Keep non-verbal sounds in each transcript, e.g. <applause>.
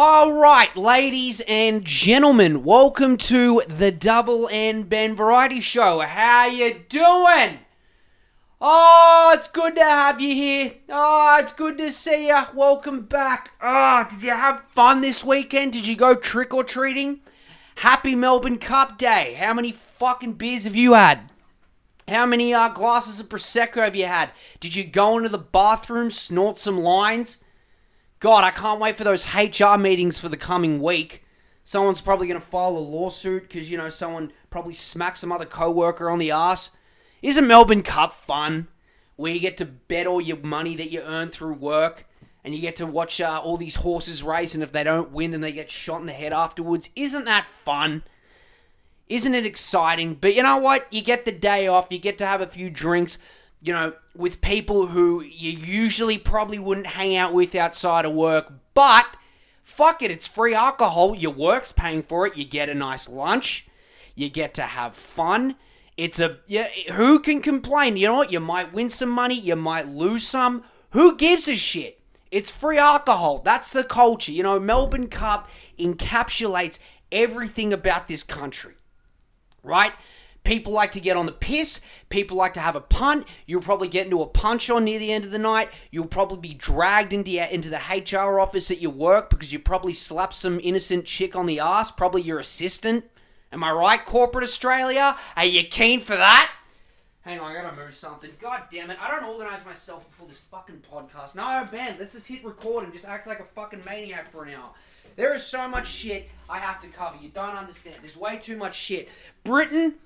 All right, ladies and gentlemen, welcome to the Double N Ben Variety Show. How you doing? Oh, it's good to have you here. Oh, it's good to see you. Welcome back. Oh, did you have fun this weekend? Did you go trick or treating? Happy Melbourne Cup Day. How many fucking beers have you had? How many uh, glasses of Prosecco have you had? Did you go into the bathroom, snort some lines? God, I can't wait for those HR meetings for the coming week. Someone's probably going to file a lawsuit because, you know, someone probably smacked some other coworker on the ass. Isn't Melbourne Cup fun? Where you get to bet all your money that you earn through work and you get to watch uh, all these horses race, and if they don't win, then they get shot in the head afterwards. Isn't that fun? Isn't it exciting? But you know what? You get the day off, you get to have a few drinks you know, with people who you usually probably wouldn't hang out with outside of work, but fuck it, it's free alcohol. Your work's paying for it. You get a nice lunch. You get to have fun. It's a yeah, who can complain? You know what? You might win some money, you might lose some. Who gives a shit? It's free alcohol. That's the culture. You know, Melbourne Cup encapsulates everything about this country. Right? People like to get on the piss. People like to have a punt. You'll probably get into a punch on near the end of the night. You'll probably be dragged into, your, into the HR office at your work because you probably slapped some innocent chick on the ass, probably your assistant. Am I right, corporate Australia? Are you keen for that? Hang on, I gotta move something. God damn it, I don't organize myself before this fucking podcast. No, Ben, let's just hit record and just act like a fucking maniac for an hour. There is so much shit I have to cover. You don't understand. There's way too much shit. Britain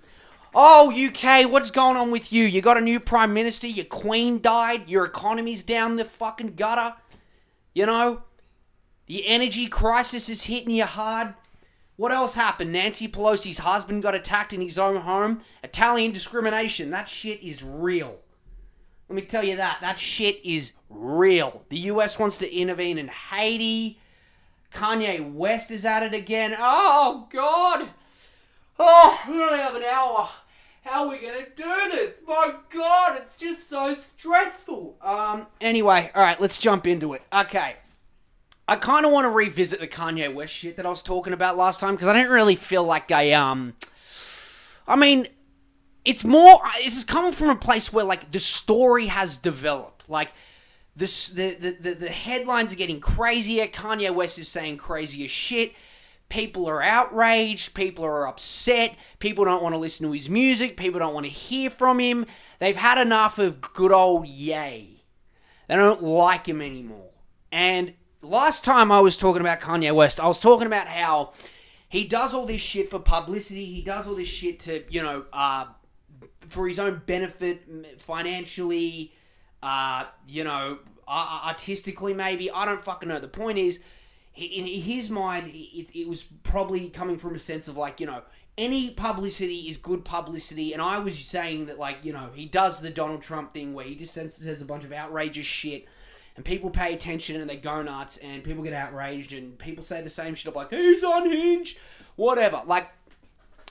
Oh, UK, what's going on with you? You got a new prime minister, your queen died, your economy's down the fucking gutter. You know? The energy crisis is hitting you hard. What else happened? Nancy Pelosi's husband got attacked in his own home. Italian discrimination. That shit is real. Let me tell you that. That shit is real. The US wants to intervene in Haiti. Kanye West is at it again. Oh, God. Oh, we only have an hour. How are we gonna do this? My God, it's just so stressful. Um. Anyway, all right, let's jump into it. Okay. I kind of want to revisit the Kanye West shit that I was talking about last time because I didn't really feel like I um. I mean, it's more. This is coming from a place where like the story has developed. Like this, the the the, the headlines are getting crazier. Kanye West is saying crazier shit people are outraged, people are upset, people don't want to listen to his music, people don't want to hear from him. They've had enough of good old Yay. They don't like him anymore. And last time I was talking about Kanye West, I was talking about how he does all this shit for publicity, he does all this shit to, you know, uh, for his own benefit financially, uh, you know, artistically maybe. I don't fucking know. The point is, in his mind, it, it was probably coming from a sense of like, you know, any publicity is good publicity. And I was saying that, like, you know, he does the Donald Trump thing where he just says a bunch of outrageous shit and people pay attention and they go nuts and people get outraged and people say the same shit of like, he's unhinged, whatever. Like,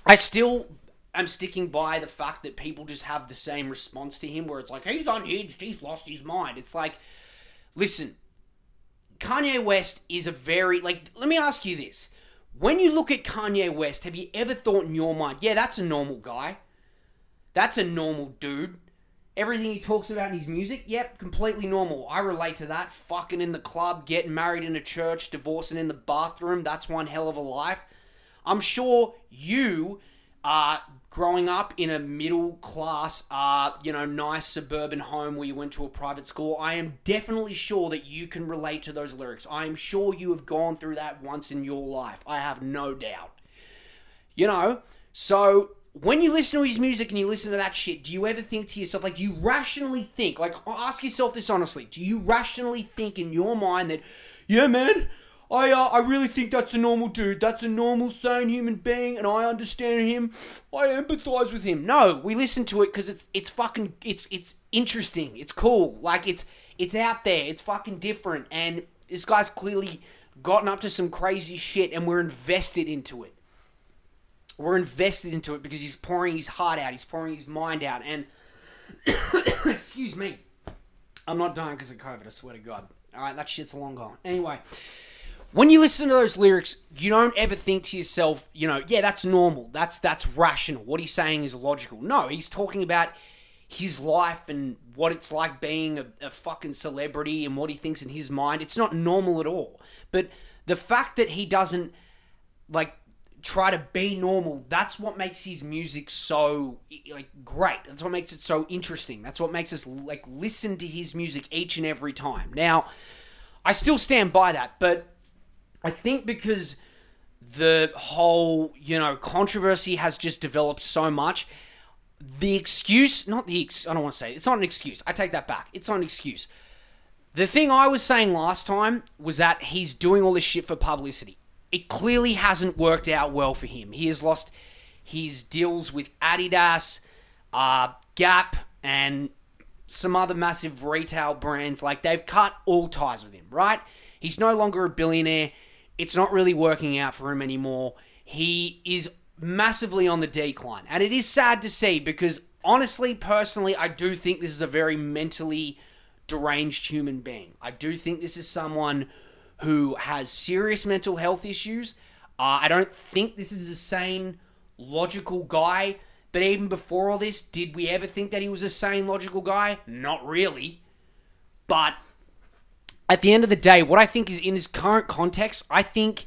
I still am sticking by the fact that people just have the same response to him where it's like, he's unhinged, he's lost his mind. It's like, listen, Kanye West is a very like. Let me ask you this: When you look at Kanye West, have you ever thought in your mind, yeah, that's a normal guy, that's a normal dude? Everything he talks about in his music, yep, completely normal. I relate to that. Fucking in the club, getting married in a church, divorcing in the bathroom, that's one hell of a life. I'm sure you uh, growing up in a middle class, uh, you know, nice suburban home where you went to a private school, I am definitely sure that you can relate to those lyrics. I am sure you have gone through that once in your life. I have no doubt. You know, so when you listen to his music and you listen to that shit, do you ever think to yourself, like, do you rationally think, like, ask yourself this honestly, do you rationally think in your mind that, yeah, man, I uh, I really think that's a normal dude. That's a normal, sane human being, and I understand him. I empathize with him. No, we listen to it because it's it's fucking it's it's interesting. It's cool. Like it's it's out there. It's fucking different, and this guy's clearly gotten up to some crazy shit, and we're invested into it. We're invested into it because he's pouring his heart out. He's pouring his mind out, and <coughs> excuse me, I'm not dying because of COVID. I swear to God. All right, that shit's long gone. Anyway. When you listen to those lyrics, you don't ever think to yourself, you know, yeah, that's normal. That's that's rational. What he's saying is logical. No, he's talking about his life and what it's like being a, a fucking celebrity and what he thinks in his mind. It's not normal at all. But the fact that he doesn't like try to be normal that's what makes his music so like great that's what makes it so interesting that's what makes us like listen to his music each and every time now i still stand by that but i think because the whole you know controversy has just developed so much the excuse not the ex, i don't want to say it's not an excuse i take that back it's not an excuse the thing i was saying last time was that he's doing all this shit for publicity it clearly hasn't worked out well for him. He has lost his deals with Adidas, uh, Gap, and some other massive retail brands. Like they've cut all ties with him, right? He's no longer a billionaire. It's not really working out for him anymore. He is massively on the decline. And it is sad to see because honestly, personally, I do think this is a very mentally deranged human being. I do think this is someone who has serious mental health issues. Uh, I don't think this is a sane, logical guy. But even before all this, did we ever think that he was a sane, logical guy? Not really. But at the end of the day, what I think is in this current context, I think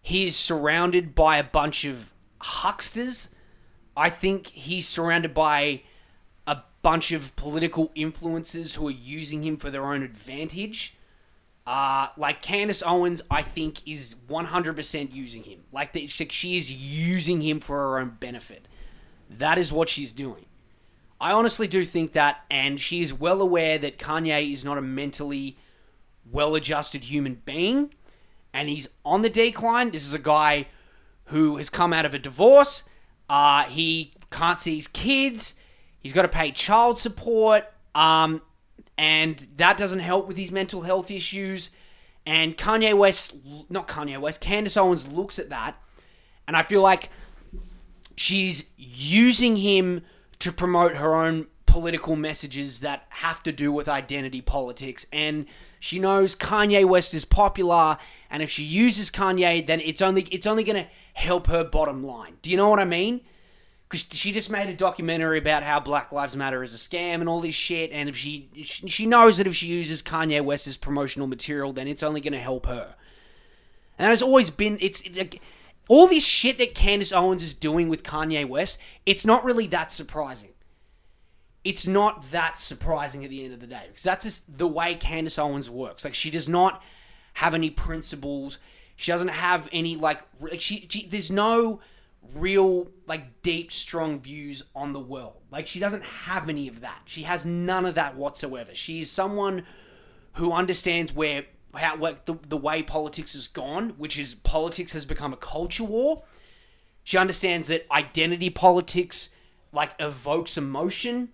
he is surrounded by a bunch of hucksters. I think he's surrounded by a bunch of political influencers who are using him for their own advantage. Uh, like Candace Owens, I think is 100% using him. Like the, she is using him for her own benefit. That is what she's doing. I honestly do think that, and she is well aware that Kanye is not a mentally well-adjusted human being, and he's on the decline. This is a guy who has come out of a divorce. Uh, he can't see his kids. He's got to pay child support. Um, and that doesn't help with his mental health issues. And Kanye West, not Kanye West, Candace Owens looks at that, and I feel like she's using him to promote her own political messages that have to do with identity politics. And she knows Kanye West is popular, and if she uses Kanye, then it's only it's only going to help her bottom line. Do you know what I mean? because she just made a documentary about how Black Lives Matter is a scam and all this shit. And if she she knows that if she uses Kanye West's promotional material, then it's only going to help her. And it's always been it's like all this shit that Candace Owens is doing with Kanye West. It's not really that surprising. It's not that surprising at the end of the day because that's just the way Candace Owens works. Like she does not have any principles. She doesn't have any like, she, she there's no real, like, deep, strong views on the world. Like, she doesn't have any of that. She has none of that whatsoever. She is someone who understands where how like the, the way politics has gone, which is politics has become a culture war. She understands that identity politics like evokes emotion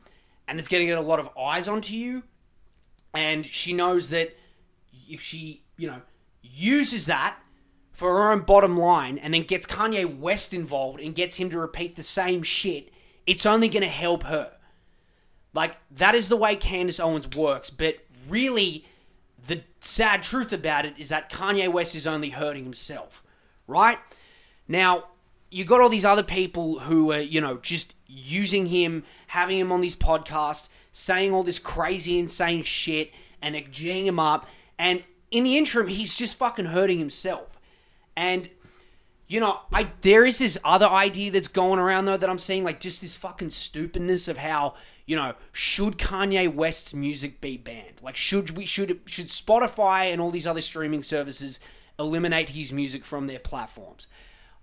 and it's going to get a lot of eyes onto you. And she knows that if she, you know, uses that for her own bottom line and then gets Kanye West involved and gets him to repeat the same shit, it's only going to help her. Like, that is the way Candace Owens works, but really, the sad truth about it is that Kanye West is only hurting himself, right? Now, you got all these other people who are, you know, just using him, having him on these podcasts, saying all this crazy, insane shit, and geeing him up. And in the interim, he's just fucking hurting himself. And you know, I there is this other idea that's going around though that I'm seeing, like just this fucking stupidness of how you know should Kanye West's music be banned? Like should we should should Spotify and all these other streaming services eliminate his music from their platforms?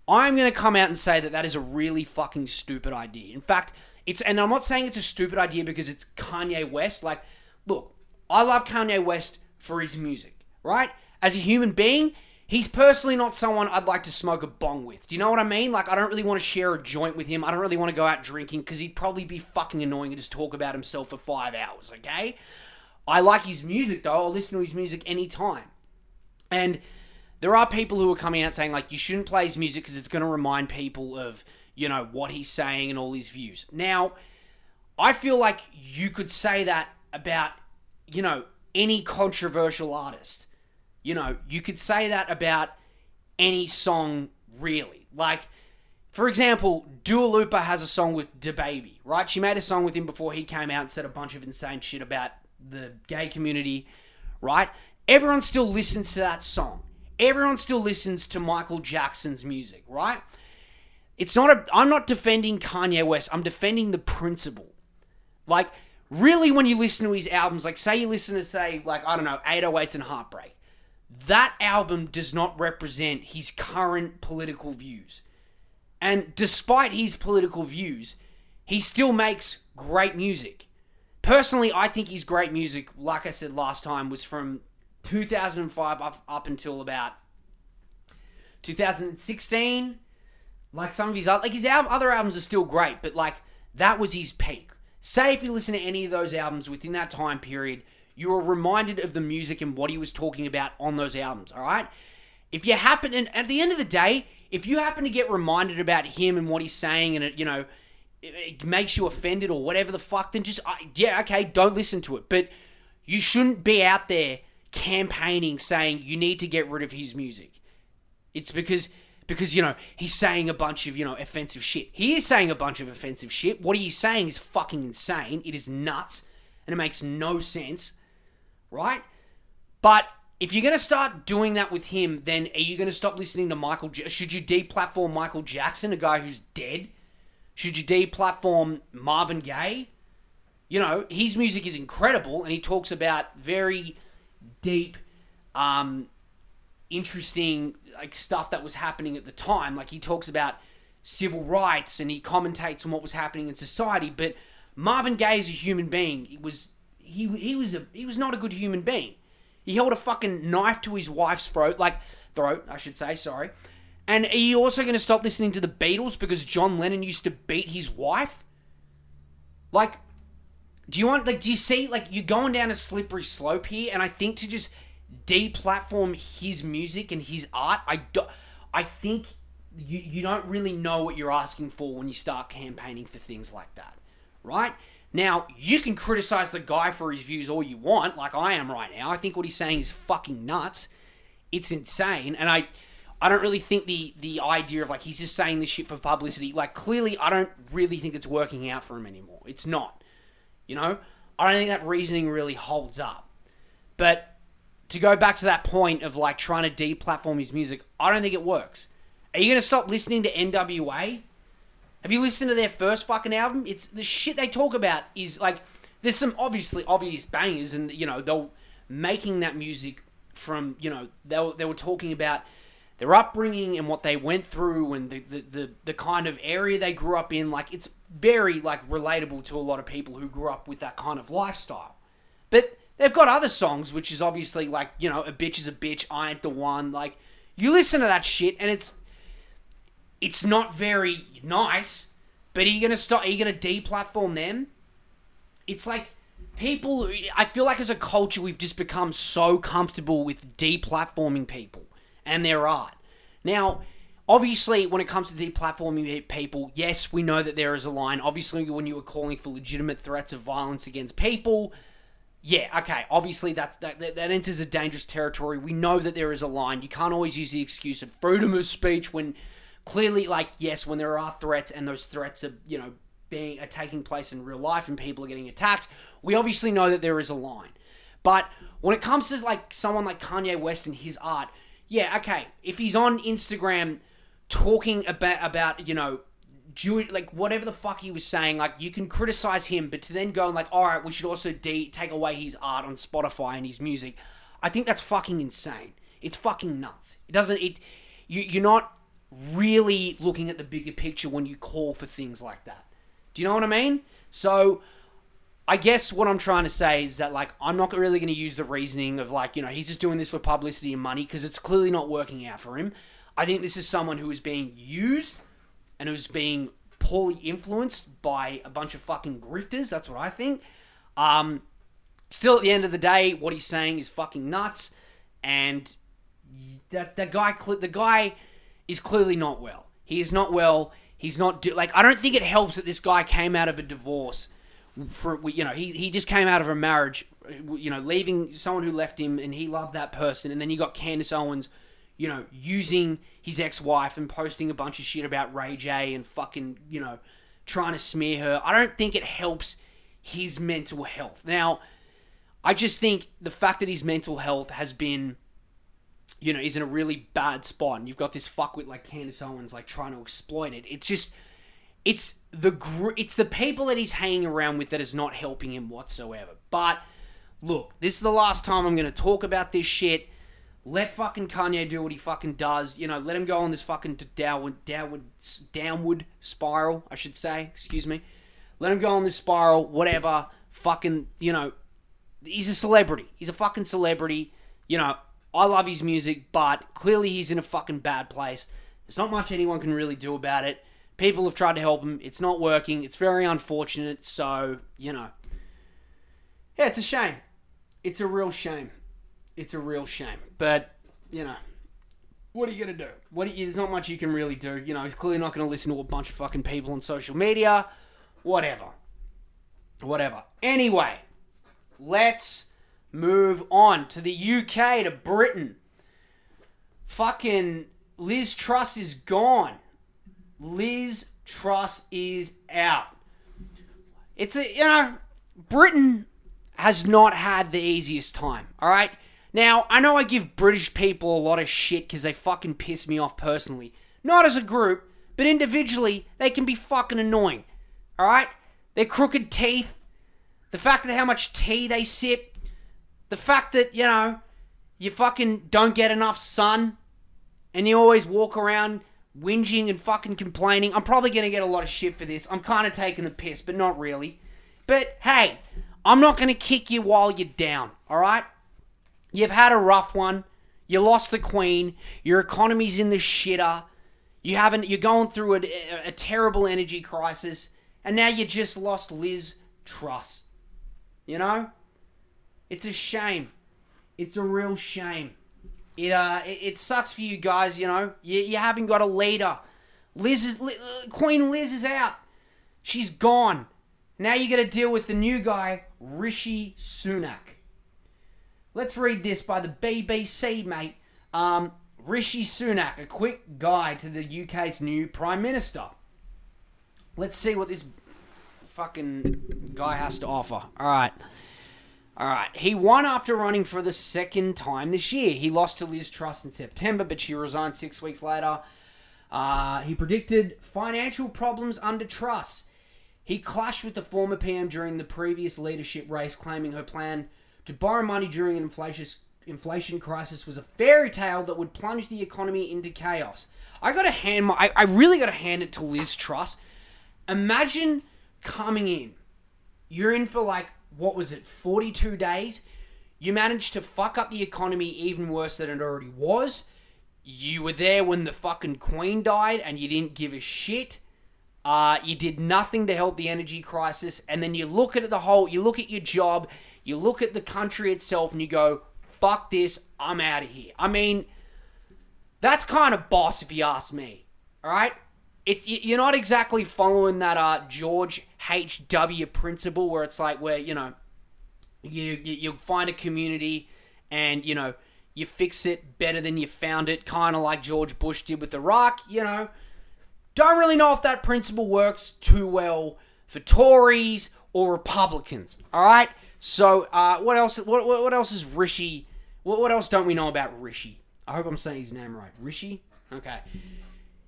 I'm going to come out and say that that is a really fucking stupid idea. In fact, it's and I'm not saying it's a stupid idea because it's Kanye West. Like, look, I love Kanye West for his music, right? As a human being, he's personally not someone I'd like to smoke a bong with. Do you know what I mean? Like, I don't really want to share a joint with him. I don't really want to go out drinking because he'd probably be fucking annoying and just talk about himself for five hours, okay? I like his music, though. I'll listen to his music anytime. And there are people who are coming out saying, like, you shouldn't play his music because it's going to remind people of, you know, what he's saying and all his views. Now, I feel like you could say that about, you know, any controversial artist You know, you could say that about any song, really. Like, for example, Dua Lipa has a song with DaBaby, right? She made a song with him before he came out and said a bunch of insane shit about the gay community, right? Everyone still listens to that song. Everyone still listens to Michael Jackson's music, right? It's not a I'm not defending Kanye West. I'm defending the principle. Like really when you listen to his albums, like say you listen to say like I don't know, 808s and Heartbreak. That album does not represent his current political views. And despite his political views, he still makes great music. Personally, I think his great music, like I said last time, was from 2005 up, up until about 2016. Like some of his other, like his album, other albums are still great, but like that was his peak. Say if you listen to any of those albums within that time period, you are reminded of the music and what he was talking about on those albums. All right. If you happen, and at the end of the day, if you happen to get reminded about him and what he's saying, and it, you know, it, it makes you offended or whatever the fuck, then just uh, yeah, okay, don't listen to it. But you shouldn't be out there campaigning saying you need to get rid of his music. It's because because you know he's saying a bunch of you know offensive shit. He is saying a bunch of offensive shit. What he's saying is fucking insane. It is nuts, and it makes no sense, right? But if you're gonna start doing that with him, then are you gonna stop listening to Michael? J- Should you deplatform Michael Jackson, a guy who's dead? Should you deplatform Marvin Gaye? You know, his music is incredible, and he talks about very deep, um, interesting like stuff that was happening at the time. Like he talks about civil rights and he commentates on what was happening in society. But Marvin Gaye is a human being. He was he he was a he was not a good human being. He held a fucking knife to his wife's throat, like throat, I should say. Sorry. And are you also going to stop listening to the Beatles because John Lennon used to beat his wife? Like, do you want like do you see like you're going down a slippery slope here? And I think to just deplatform his music and his art, I do, I think you you don't really know what you're asking for when you start campaigning for things like that, right? Now, you can criticize the guy for his views all you want, like I am right now. I think what he's saying is fucking nuts. It's insane, and I I don't really think the the idea of like he's just saying this shit for publicity, like clearly I don't really think it's working out for him anymore. It's not. You know? I don't think that reasoning really holds up. But to go back to that point of like trying to deplatform his music, I don't think it works. Are you going to stop listening to NWA? Have you listened to their first fucking album? It's the shit they talk about is like there's some obviously obvious bangers and you know they're making that music from you know they were, they were talking about their upbringing and what they went through and the, the, the, the kind of area they grew up in like it's very like relatable to a lot of people who grew up with that kind of lifestyle but They've got other songs, which is obviously like, you know, a bitch is a bitch, I ain't the one. Like, you listen to that shit and it's it's not very nice, but are you gonna stop are you gonna deplatform them? It's like people I feel like as a culture we've just become so comfortable with deplatforming people and their art. Now, obviously when it comes to deplatforming people, yes, we know that there is a line. Obviously when you are calling for legitimate threats of violence against people, yeah, okay. Obviously, that's that, that, that enters a dangerous territory. We know that there is a line. You can't always use the excuse of freedom of speech when clearly, like, yes, when there are threats and those threats are, you know, being are taking place in real life and people are getting attacked. We obviously know that there is a line. But when it comes to like someone like Kanye West and his art, yeah, okay. If he's on Instagram talking about about you know Jewish, like whatever the fuck he was saying, like you can criticize him, but to then go and like, all right, we should also de- take away his art on Spotify and his music. I think that's fucking insane. It's fucking nuts. It doesn't. It you you're not really looking at the bigger picture when you call for things like that. Do you know what I mean? So. I guess what I'm trying to say is that like I'm not really going to use the reasoning of like you know he's just doing this for publicity and money because it's clearly not working out for him. I think this is someone who is being used and who's being poorly influenced by a bunch of fucking grifters. That's what I think. Um, still, at the end of the day, what he's saying is fucking nuts, and that the guy, the guy, is clearly not well. He is not well. He's not do- like I don't think it helps that this guy came out of a divorce for you know he he just came out of a marriage, you know, leaving someone who left him, and he loved that person, and then you got Candace Owens, you know, using his ex-wife and posting a bunch of shit about Ray J and fucking you know trying to smear her. I don't think it helps his mental health. Now, I just think the fact that his mental health has been you know, he's in a really bad spot, and you've got this fuckwit like Candace Owens like trying to exploit it. It's just, it's the gr- it's the people that he's hanging around with that is not helping him whatsoever. But look, this is the last time I'm going to talk about this shit. Let fucking Kanye do what he fucking does. You know, let him go on this fucking downward, downward, downward spiral. I should say. Excuse me. Let him go on this spiral. Whatever. Fucking, you know, he's a celebrity. He's a fucking celebrity. You know, I love his music, but clearly he's in a fucking bad place. There's not much anyone can really do about it. People have tried to help him. It's not working. It's very unfortunate. So, you know. Yeah, it's a shame. It's a real shame. It's a real shame. But, you know. What are you going to do? What you, there's not much you can really do. You know, he's clearly not going to listen to a bunch of fucking people on social media. Whatever. Whatever. Anyway, let's move on to the UK, to Britain. Fucking Liz Truss is gone. Liz Truss is out. It's a, you know, Britain has not had the easiest time, all right? Now, I know I give British people a lot of shit because they fucking piss me off personally. Not as a group, but individually, they can be fucking annoying, all right? Their crooked teeth, the fact that how much tea they sip, the fact that, you know, you fucking don't get enough sun and you always walk around whinging and fucking complaining. I'm probably going to get a lot of shit for this. I'm kind of taking the piss, but not really. But hey, I'm not going to kick you while you're down, all right? You've had a rough one. You lost the queen. Your economy's in the shitter. You haven't. You're going through a, a, a terrible energy crisis, and now you just lost Liz Truss. You know, it's a shame. It's a real shame. It uh, it, it sucks for you guys. You know, you, you haven't got a leader. Liz is uh, Queen Liz is out. She's gone. Now you got to deal with the new guy, Rishi Sunak. Let's read this by the BBC, mate. Um, Rishi Sunak, a quick guide to the UK's new Prime Minister. Let's see what this fucking guy has to offer. All right. All right. He won after running for the second time this year. He lost to Liz Truss in September, but she resigned six weeks later. Uh, he predicted financial problems under Truss. He clashed with the former PM during the previous leadership race, claiming her plan to borrow money during an inflation, crisis was a fairy tale that would plunge the economy into chaos. I got to hand my, I, I really got to hand it to Liz Truss. Imagine coming in, you're in for like what was it, 42 days? You managed to fuck up the economy even worse than it already was. You were there when the fucking Queen died and you didn't give a shit. Uh, you did nothing to help the energy crisis. And then you look at the whole, you look at your job, you look at the country itself, and you go, fuck this, I'm out of here. I mean, that's kind of boss if you ask me. All right? It's you're not exactly following that uh, George H W principle where it's like where you know you, you find a community and you know you fix it better than you found it, kind of like George Bush did with Iraq. You know, don't really know if that principle works too well for Tories or Republicans. All right. So uh, what else? What, what else is Rishi? What, what else don't we know about Rishi? I hope I'm saying his name right. Rishi. Okay.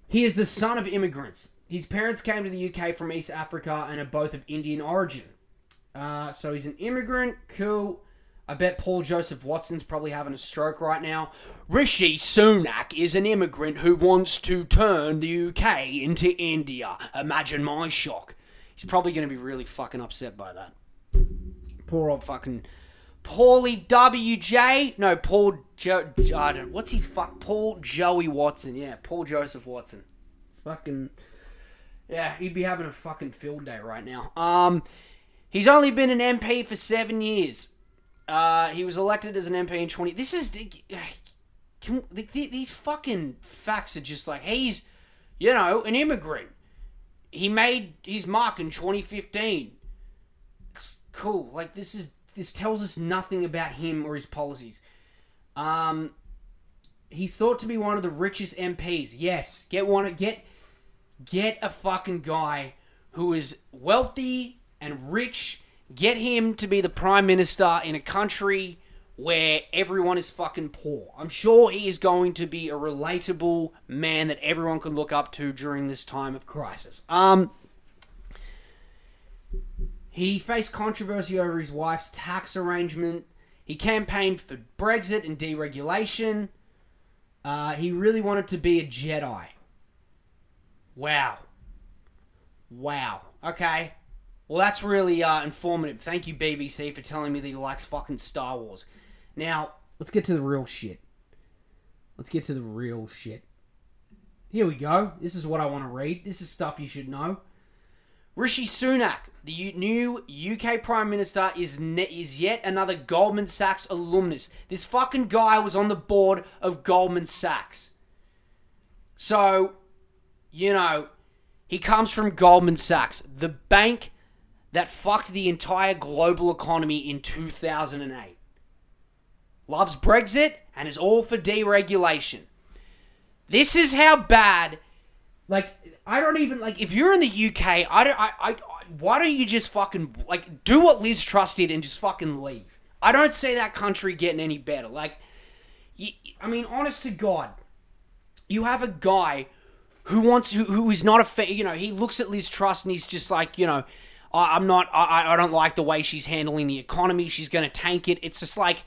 He is the son of immigrants. His parents came to the UK from East Africa and are both of Indian origin. Uh, so he's an immigrant. Cool. I bet Paul Joseph Watson's probably having a stroke right now. Rishi Sunak is an immigrant who wants to turn the UK into India. Imagine my shock. He's probably going to be really fucking upset by that. Poor old fucking Paulie WJ. No, Paul Jo. I don't. What's his fuck? Paul Joey Watson. Yeah, Paul Joseph Watson. Fucking. Yeah, he'd be having a fucking field day right now. Um, he's only been an MP for seven years. Uh, he was elected as an MP in twenty. This is. Can, these fucking facts are just like he's, you know, an immigrant. He made his mark in 2015 It's cool. Like this is this tells us nothing about him or his policies. Um, he's thought to be one of the richest MPs. Yes, get one. Get get a fucking guy who is wealthy and rich. Get him to be the prime minister in a country where everyone is fucking poor. I'm sure he is going to be a relatable man that everyone can look up to during this time of crisis. Um, he faced controversy over his wife's tax arrangement. He campaigned for Brexit and deregulation. Uh, he really wanted to be a Jedi. Wow. Wow. Okay. Well, that's really uh, informative. Thank you, BBC, for telling me that he likes fucking Star Wars. Now, let's get to the real shit. Let's get to the real shit. Here we go. This is what I want to read. This is stuff you should know. Rishi Sunak, the new UK Prime Minister, is ne- is yet another Goldman Sachs alumnus. This fucking guy was on the board of Goldman Sachs. So, you know, he comes from Goldman Sachs, the bank that fucked the entire global economy in 2008 loves Brexit, and is all for deregulation. This is how bad. Like, I don't even like. If you're in the UK, I don't. I. I why don't you just fucking like do what Liz Truss did and just fucking leave? I don't see that country getting any better. Like, you, I mean, honest to God, you have a guy who wants who, who is not a fa- you know he looks at Liz Truss and he's just like you know I, I'm not I, I don't like the way she's handling the economy. She's going to tank it. It's just like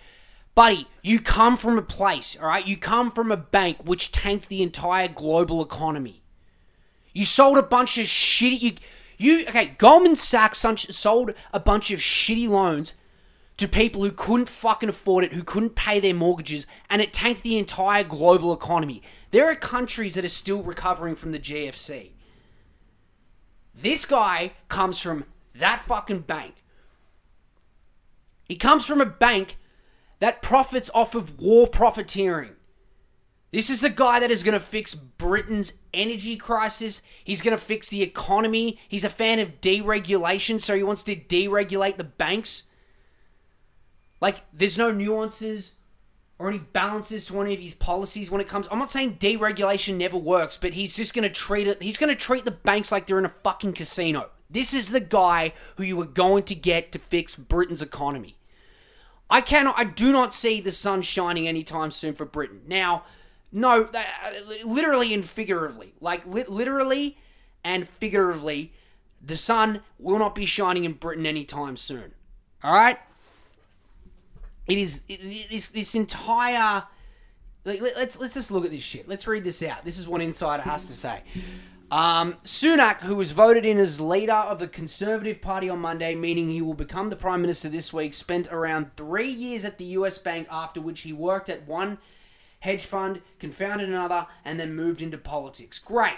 Buddy, you come from a place, all right? You come from a bank which tanked the entire global economy. You sold a bunch of shitty. You, you okay? Goldman Sachs sold a bunch of shitty loans to people who couldn't fucking afford it, who couldn't pay their mortgages, and it tanked the entire global economy. There are countries that are still recovering from the GFC. This guy comes from that fucking bank. He comes from a bank that profits off of war profiteering. This is the guy that is going to fix Britain's energy crisis. He's going to fix the economy. He's a fan of deregulation, so he wants to deregulate the banks. Like, there's no nuances or any balances to any of his policies when it comes. I'm not saying deregulation never works, but he's just going to treat it. He's going to treat the banks like they're in a fucking casino. This is the guy who you are going to get to fix Britain's economy. I cannot, I do not see the sun shining anytime soon for Britain. Now, no, literally and figuratively, like li- literally and figuratively, the sun will not be shining in Britain anytime soon. All right. It is it, this this entire. Like, let's let's just look at this shit. Let's read this out. This is what Insider has to say. Um, Sunak, who was voted in as leader of the Conservative Party on Monday, meaning he will become the Prime Minister this week, spent around three years at the US Bank, after which he worked at one hedge fund, confounded another, and then moved into politics. Great.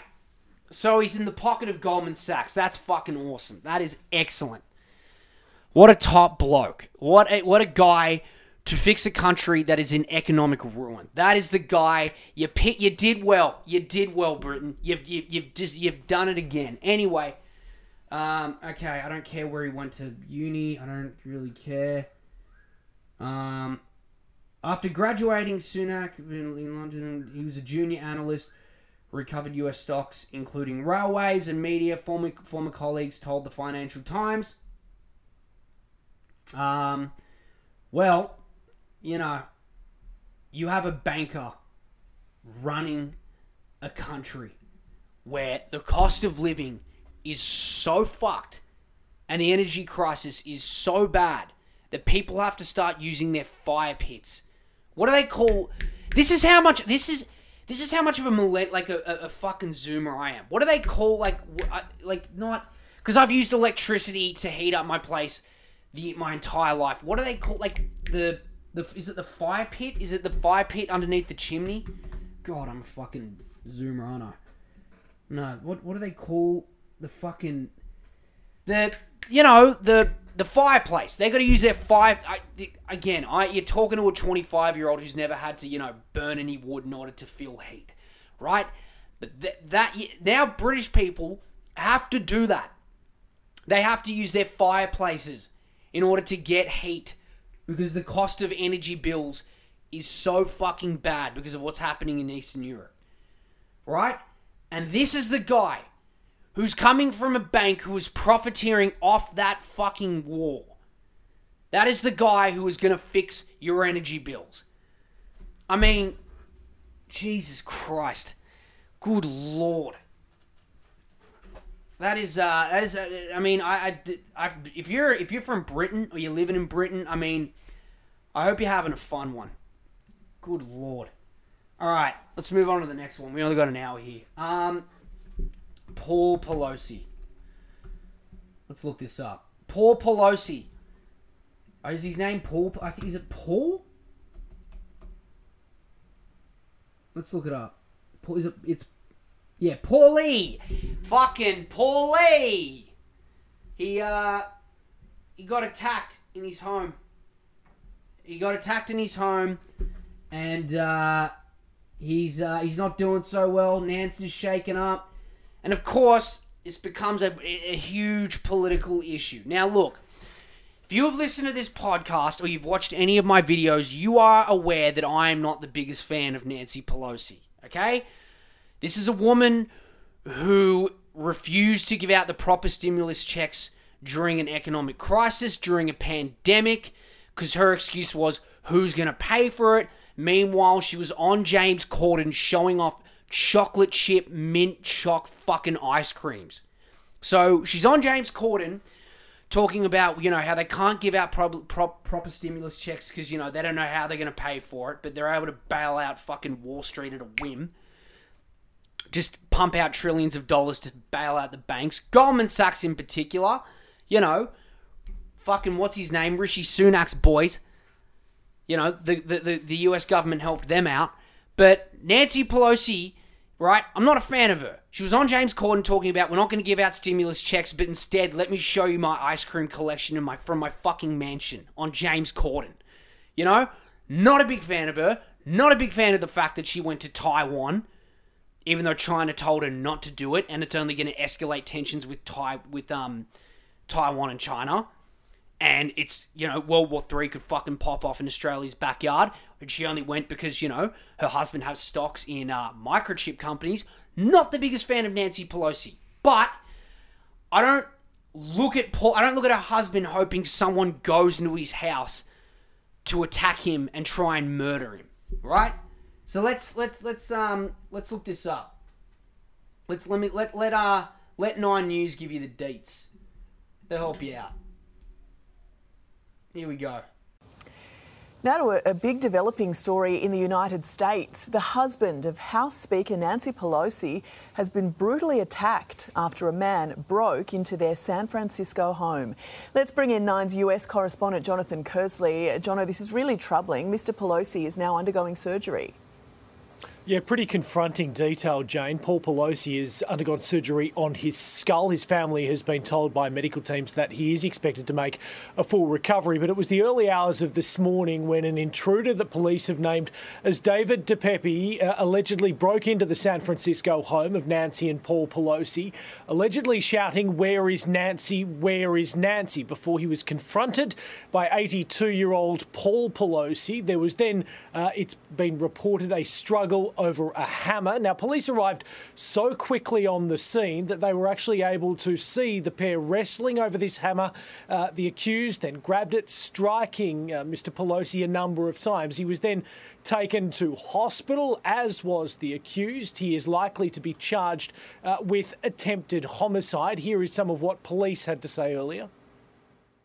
So he's in the pocket of Goldman Sachs. That's fucking awesome. That is excellent. What a top bloke. What a, what a guy to fix a country that is in economic ruin. That is the guy you pick. You did well. You did well, Britain. You've you, you've just you've done it again. Anyway, um, okay. I don't care where he went to uni. I don't really care. Um, after graduating, Sunak in London, he was a junior analyst. Recovered U.S. stocks, including railways and media. Former former colleagues told the Financial Times. Um, well, you know, you have a banker running a country where the cost of living is so fucked and the energy crisis is so bad that people have to start using their fire pits. What do they call? This is how much. This is this is how much of a millet like a, a, a fucking zoomer I am. What do they call like like not? Because I've used electricity to heat up my place the my entire life. What do they call like the the is it the fire pit? Is it the fire pit underneath the chimney? God, I'm a fucking zoomer, aren't I? No, what what do they call the fucking the you know the the fireplace? They got to use their fire I, the, again. I you're talking to a 25 year old who's never had to you know burn any wood in order to feel heat, right? But th- that now British people have to do that. They have to use their fireplaces in order to get heat because the cost of energy bills is so fucking bad because of what's happening in Eastern Europe. Right? And this is the guy who's coming from a bank who is profiteering off that fucking war. That is the guy who is going to fix your energy bills. I mean, Jesus Christ. Good Lord. That is, uh, that is. Uh, I mean, I, I, I, if you're if you're from Britain or you're living in Britain, I mean, I hope you're having a fun one. Good lord. All right, let's move on to the next one. We only got an hour here. Um, Paul Pelosi. Let's look this up. Paul Pelosi. Oh, is his name Paul? I think is it Paul? Let's look it up. Paul is it? It's yeah, Paulie. Fucking Paulie. He uh he got attacked in his home. He got attacked in his home and uh he's uh he's not doing so well. Nance is shaken up. And of course, this becomes a, a huge political issue. Now look, if you have listened to this podcast or you've watched any of my videos, you are aware that I am not the biggest fan of Nancy Pelosi. Okay? This is a woman who refused to give out the proper stimulus checks during an economic crisis, during a pandemic, because her excuse was who's going to pay for it. Meanwhile, she was on James Corden showing off chocolate chip mint choc fucking ice creams. So she's on James Corden talking about you know how they can't give out prob- proper stimulus checks because you know they don't know how they're going to pay for it, but they're able to bail out fucking Wall Street at a whim just pump out trillions of dollars to bail out the banks. Goldman Sachs in particular, you know, fucking what's his name? Rishi Sunak's boys. You know, the, the, the, the US government helped them out. But Nancy Pelosi, right, I'm not a fan of her. She was on James Corden talking about we're not going to give out stimulus checks, but instead let me show you my ice cream collection my, from my fucking mansion on James Corden. You know, not a big fan of her. Not a big fan of the fact that she went to Taiwan even though China told her not to do it, and it's only going to escalate tensions with Tai with um Taiwan and China. And it's you know World War Three could fucking pop off in Australia's backyard, she only went because you know her husband has stocks in uh, microchip companies. Not the biggest fan of Nancy Pelosi, but I don't look at Paul. I don't look at her husband hoping someone goes into his house to attack him and try and murder him. Right? So let's let's let's um let's look this up. Let's let me let let uh let Nine News give you the dates. They'll help you out. Here we go. Now to a, big developing story in the United States. The husband of House Speaker Nancy Pelosi has been brutally attacked after a man broke into their San Francisco home. Let's bring in Nine's US correspondent Jonathan Kearsley. Uh, Jono, this is really troubling. Mr. Pelosi is now undergoing surgery. Yeah, pretty confronting detail, Jane. Paul Pelosi has undergone surgery on his skull. His family has been told by medical teams that he is expected to make a full recovery. But it was the early hours of this morning when an intruder that police have named as David DePape uh, allegedly broke into the San Francisco home of Nancy and Paul Pelosi, allegedly shouting, Where is Nancy? Where is Nancy? before he was confronted by 82 year old Paul Pelosi. There was then, uh, it's been reported, a struggle over a hammer. Now, police arrived so quickly on the scene that they were actually able to see the pair wrestling over this hammer. Uh, the accused then grabbed it, striking uh, Mr. Pelosi a number of times. He was then taken to hospital, as was the accused. He is likely to be charged uh, with attempted homicide. Here is some of what police had to say earlier.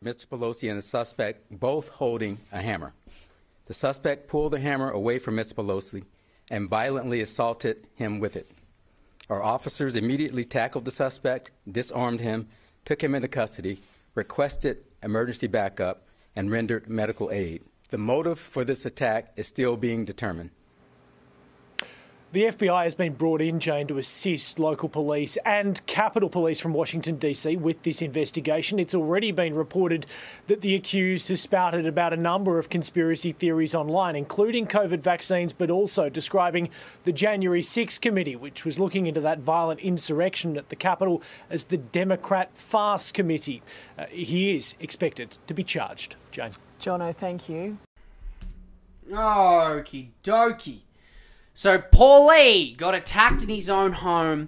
Mr. Pelosi and the suspect both holding a hammer. The suspect pulled the hammer away from Mr. Pelosi and violently assaulted him with it. Our officers immediately tackled the suspect, disarmed him, took him into custody, requested emergency backup, and rendered medical aid. The motive for this attack is still being determined. The FBI has been brought in, Jane, to assist local police and Capitol Police from Washington, D.C. with this investigation. It's already been reported that the accused has spouted about a number of conspiracy theories online, including COVID vaccines, but also describing the January 6 committee, which was looking into that violent insurrection at the Capitol, as the Democrat Farce Committee. Uh, he is expected to be charged. Jane. Jono, thank you. Okie dokie. So Paulie got attacked in his own home,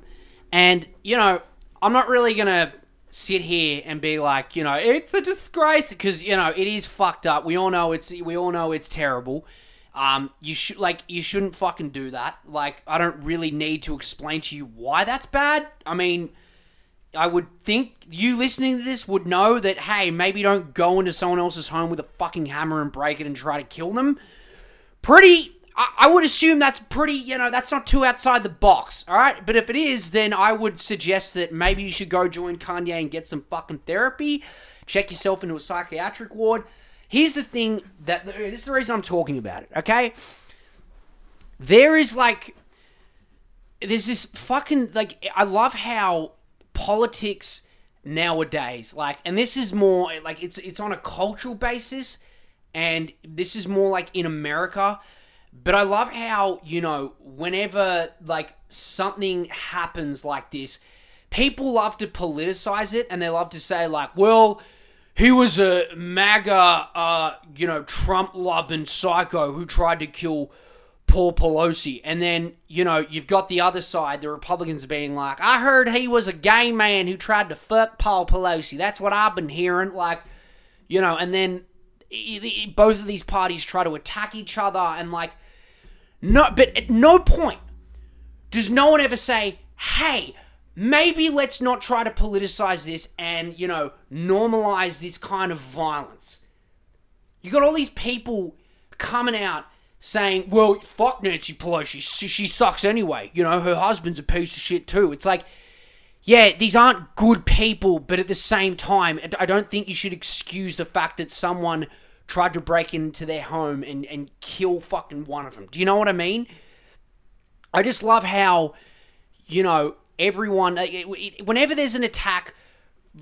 and you know I'm not really gonna sit here and be like, you know, it's a disgrace because you know it is fucked up. We all know it's we all know it's terrible. Um, you should like you shouldn't fucking do that. Like I don't really need to explain to you why that's bad. I mean. I would think you listening to this would know that, hey, maybe don't go into someone else's home with a fucking hammer and break it and try to kill them. Pretty I, would assume that's pretty, you know, that's not too outside the box, all right? But if it is, then I would suggest that maybe you should go join Kanye and get some fucking therapy, check yourself into a psychiatric ward. Here's the thing that this is the reason I'm talking about it, okay? There is like, there's this fucking, like, I love how politics nowadays, like, and this is more, like, it's, it's on a cultural basis, and this is more like in America but I love how, you know, whenever like something happens like this, people love to politicize it and they love to say like, well, he was a MAGA, uh, you know, Trump loving psycho who tried to kill Paul Pelosi. And then, you know, you've got the other side, the Republicans being like, I heard he was a gay man who tried to fuck Paul Pelosi. That's what I've been hearing. Like, you know, and then both of these parties try to attack each other and like no, but at no point does no one ever say, hey, maybe let's not try to politicize this and, you know, normalize this kind of violence. You got all these people coming out saying, well, fuck Nancy Pelosi. She, she sucks anyway. You know, her husband's a piece of shit too. It's like, yeah, these aren't good people, but at the same time, I don't think you should excuse the fact that someone tried to break into their home and, and kill fucking one of them. Do you know what I mean? I just love how, you know, everyone, whenever there's an attack,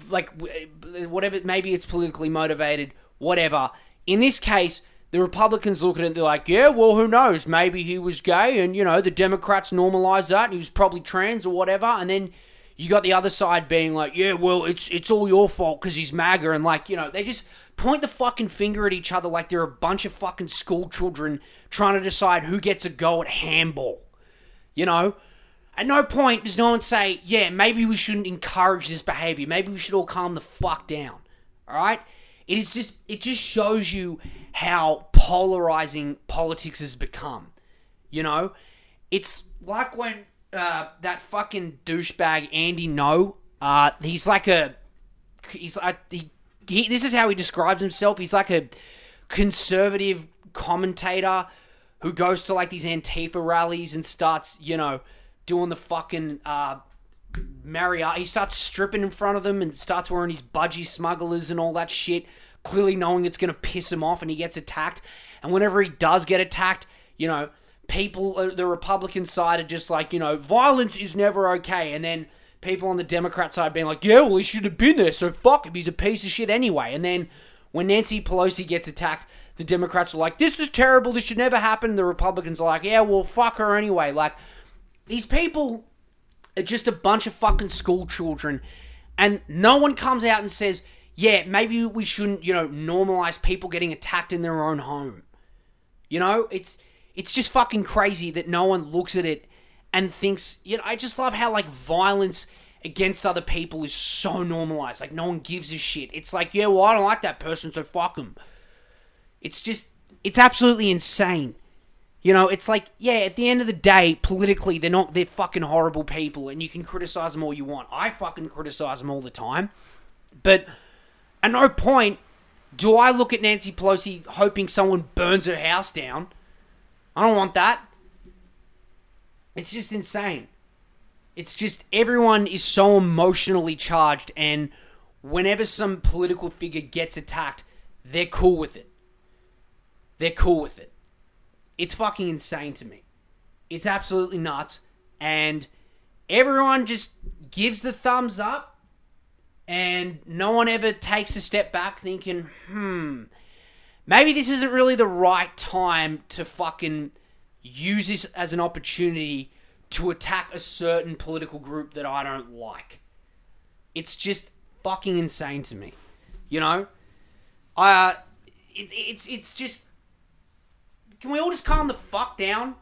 like eh, whatever, maybe it's politically motivated, whatever. In this case, the Republicans look at it and they're like, yeah, well, who knows? Maybe he was gay and, you know, the Democrats normalized that and he was probably trans or whatever. And then you got the other side being like, yeah, well, it's it's all your fault because he's MAGA. And, like, you know, they just point the fucking finger at each other like they're a bunch of fucking school children trying to decide who gets a go at handball. You know? At no point does no one say, yeah, maybe we shouldn't encourage this behavior. Maybe we should all calm the fuck down. Alright? It is just it just shows you how polarizing politics has become. You know? It's like when uh, that fucking douchebag Andy Ngo, uh, he's like a he's like he he, this is how he describes himself. He's like a conservative commentator who goes to like these Antifa rallies and starts, you know, doing the fucking uh, Marriott. He starts stripping in front of them and starts wearing his budgie smugglers and all that shit, clearly knowing it's going to piss him off and he gets attacked. And whenever he does get attacked, you know, people, uh, the Republican side are just like, you know, violence is never okay. And then people on the Democrat side being like, yeah, well, he should have been there, so fuck him. He's a piece of shit anyway. And then when Nancy Pelosi gets attacked, the Democrats are like, this is terrible. This should never happen. The Republicans are like, yeah, well, fuck her anyway. Like, these people are just a bunch of fucking school children. And no one comes out and says, yeah, maybe we shouldn't, you know, normalize people getting attacked in their own home. You know, it's it's just fucking crazy that no one looks at it and thinks, you know, I just love how like violence against other people is so normalized. Like no one gives a shit. It's like, yeah, well, I don't like that person, so fuck them. It's just, it's absolutely insane. You know, it's like, yeah, at the end of the day, politically, they're not, they're fucking horrible people, and you can criticize them all you want. I fucking criticize them all the time. But at no point do I look at Nancy Pelosi hoping someone burns her house down. I don't want that. It's just insane. It's just everyone is so emotionally charged, and whenever some political figure gets attacked, they're cool with it. They're cool with it. It's fucking insane to me. It's absolutely nuts. And everyone just gives the thumbs up, and no one ever takes a step back thinking, hmm, maybe this isn't really the right time to fucking use this as an opportunity to attack a certain political group that I don't like. It's just fucking insane to me. You know? Uh, it, it's, it's just. Can we all just calm the fuck down?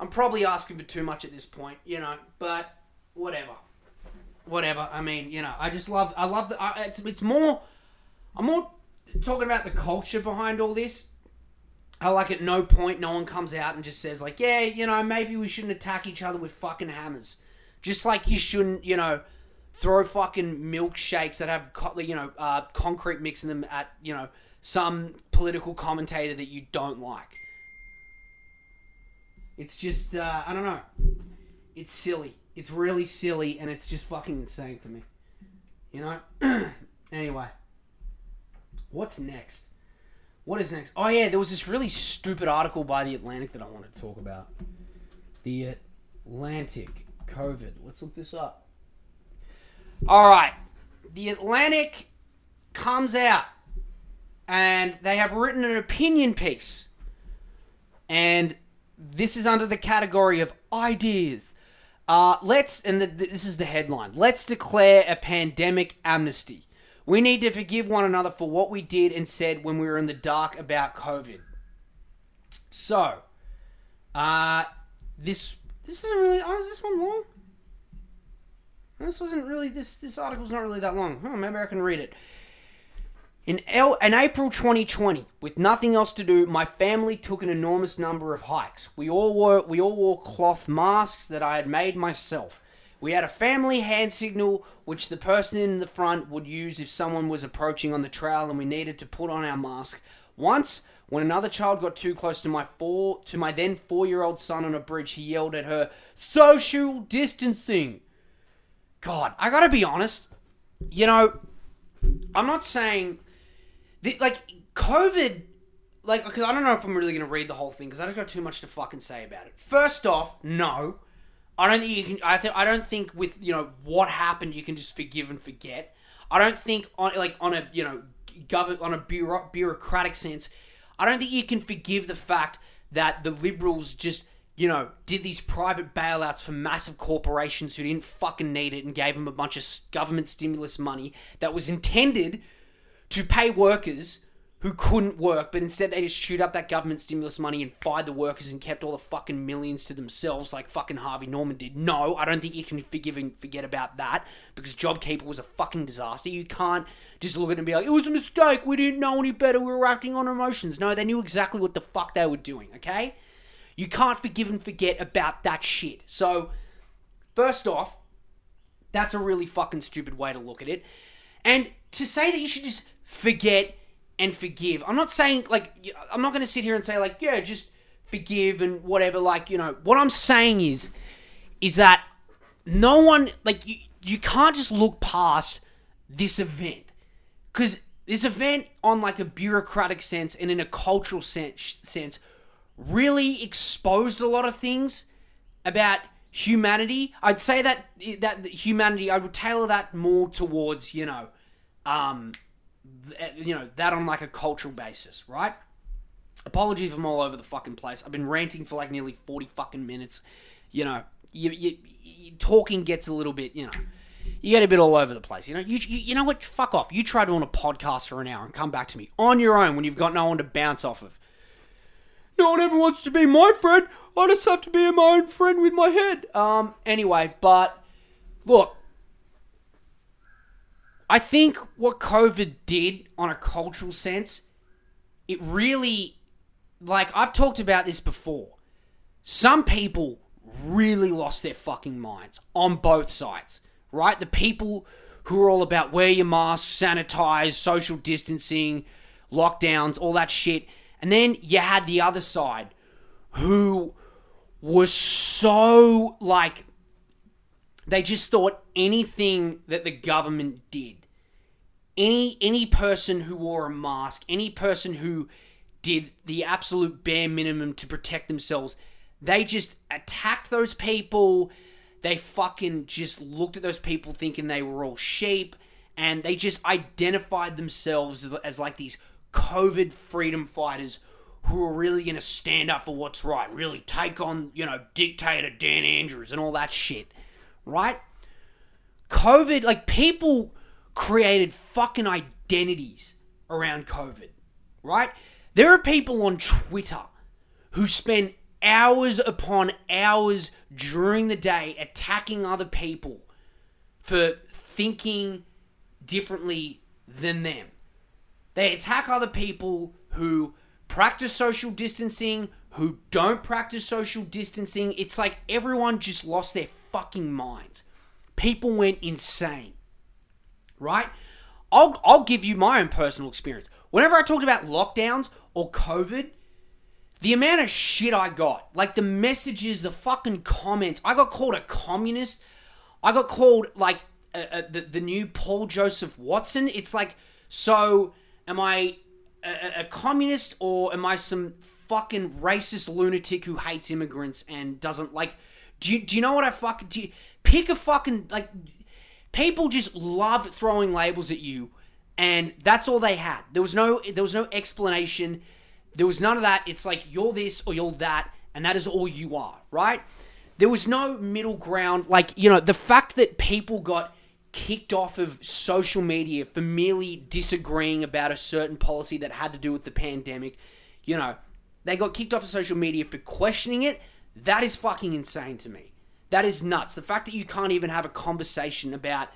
I'm probably asking for too much at this point, you know, but whatever. Whatever. I mean, you know, I just love. I love the. I, it's, it's more. I'm more talking about the culture behind all this. I like at no point no one comes out and just says like, yeah, you know, maybe we shouldn't attack each other with fucking hammers. Just like you shouldn't, you know, throw fucking milkshakes that have you know uh, concrete mix in them at you know some political commentator that you don't like. It's just uh, I don't know. It's silly. It's really silly, and it's just fucking insane to me. You know. <clears throat> anyway, what's next? What is next? Oh yeah, there was this really stupid article by the Atlantic that I want to talk about. The Atlantic COVID. Let's look this up. All right, the Atlantic comes out, and they have written an opinion piece, and this is under the category of ideas. Uh, let's, and the, this is the headline. Let's declare a pandemic amnesty. We need to forgive one another for what we did and said when we were in the dark about COVID. So, uh, this this isn't really. Oh, is this one long? This wasn't really. This this article's not really that long. Huh, maybe I can read it. In, in April 2020, with nothing else to do, my family took an enormous number of hikes. We all wore we all wore cloth masks that I had made myself. We had a family hand signal, which the person in the front would use if someone was approaching on the trail and we needed to put on our mask. Once, when another child got too close to my four to my then four-year-old son on a bridge, he yelled at her, "Social distancing." God, I gotta be honest. You know, I'm not saying the, like COVID. Like, because I don't know if I'm really gonna read the whole thing because I just got too much to fucking say about it. First off, no. I don't think you can. I think I don't think with you know what happened you can just forgive and forget. I don't think on like on a you know govern on a bureau, bureaucratic sense. I don't think you can forgive the fact that the liberals just you know did these private bailouts for massive corporations who didn't fucking need it and gave them a bunch of government stimulus money that was intended to pay workers who couldn't work, but instead they just chewed up that government stimulus money and fired the workers and kept all the fucking millions to themselves like fucking Harvey Norman did. No, I don't think you can forgive and forget about that because JobKeeper was a fucking disaster. You can't just look at it and be like, it was a mistake, we didn't know any better, we were acting on emotions. No, they knew exactly what the fuck they were doing, okay? You can't forgive and forget about that shit. So, first off, that's a really fucking stupid way to look at it. And to say that you should just forget and forgive. I'm not saying like I'm not going to sit here and say like yeah, just forgive and whatever. Like you know what I'm saying is is that no one like you you can't just look past this event because this event on like a bureaucratic sense and in a cultural sense sense really exposed a lot of things about humanity. I'd say that that humanity I would tailor that more towards you know um you know, that on like a cultural basis, right? Apologies if I'm all over the fucking place. I've been ranting for like nearly 40 fucking minutes. You know, you, you, you talking gets a little bit, you know, you get a bit all over the place. You know, you, you, you know what? Fuck off. You try doing a podcast for an hour and come back to me on your own when you've got no one to bounce off of. No one ever wants to be my friend. I just have to be my own friend with my head. Um, anyway, but look, I think what COVID did on a cultural sense, it really, like, I've talked about this before. Some people really lost their fucking minds on both sides, right? The people who are all about wear your mask, sanitize, social distancing, lockdowns, all that shit. And then you had the other side who was so like they just thought anything that the government did any any person who wore a mask, any person who did the absolute bare minimum to protect themselves, They just attacked those people. They fucking just looked at those people thinking they were all sheep. And they just identified themselves as, as like these COVID freedom fighters who are really going to stand up for what's right, really take on, you know, dictator Dan Andrews and all that shit, right? COVID, like people created fucking identities around COVID, right? There are people on Twitter who spend hours upon hours during the day attacking other people for thinking differently than them. They attack other people who practice social distancing, who don't practice social distancing. It's like everyone just lost their fucking minds. People went insane. Right? I'll, I'll give you my own personal experience. Whenever I talked about lockdowns or COVID, the amount of shit I got, like the messages, the fucking comments, I got called a communist. I got called like a, a, the, the new Paul Joseph Watson. It's like, so am I a, a, communist or am I some fucking racist lunatic who hates immigrants and doesn't like? Do you, do you know what I fucking do? You, pick a fucking like. People just loved throwing labels at you, and that's all they had. There was no there was no explanation. There was none of that. It's like you're this or you're that, and that is all you are, right? There was no middle ground. Like you know, the fact that people got kicked off of social media for merely disagreeing about a certain policy that had to do with the pandemic. You know, they got kicked off of social media for questioning it. That is fucking insane to me. That is nuts. The fact that you can't even have a conversation about,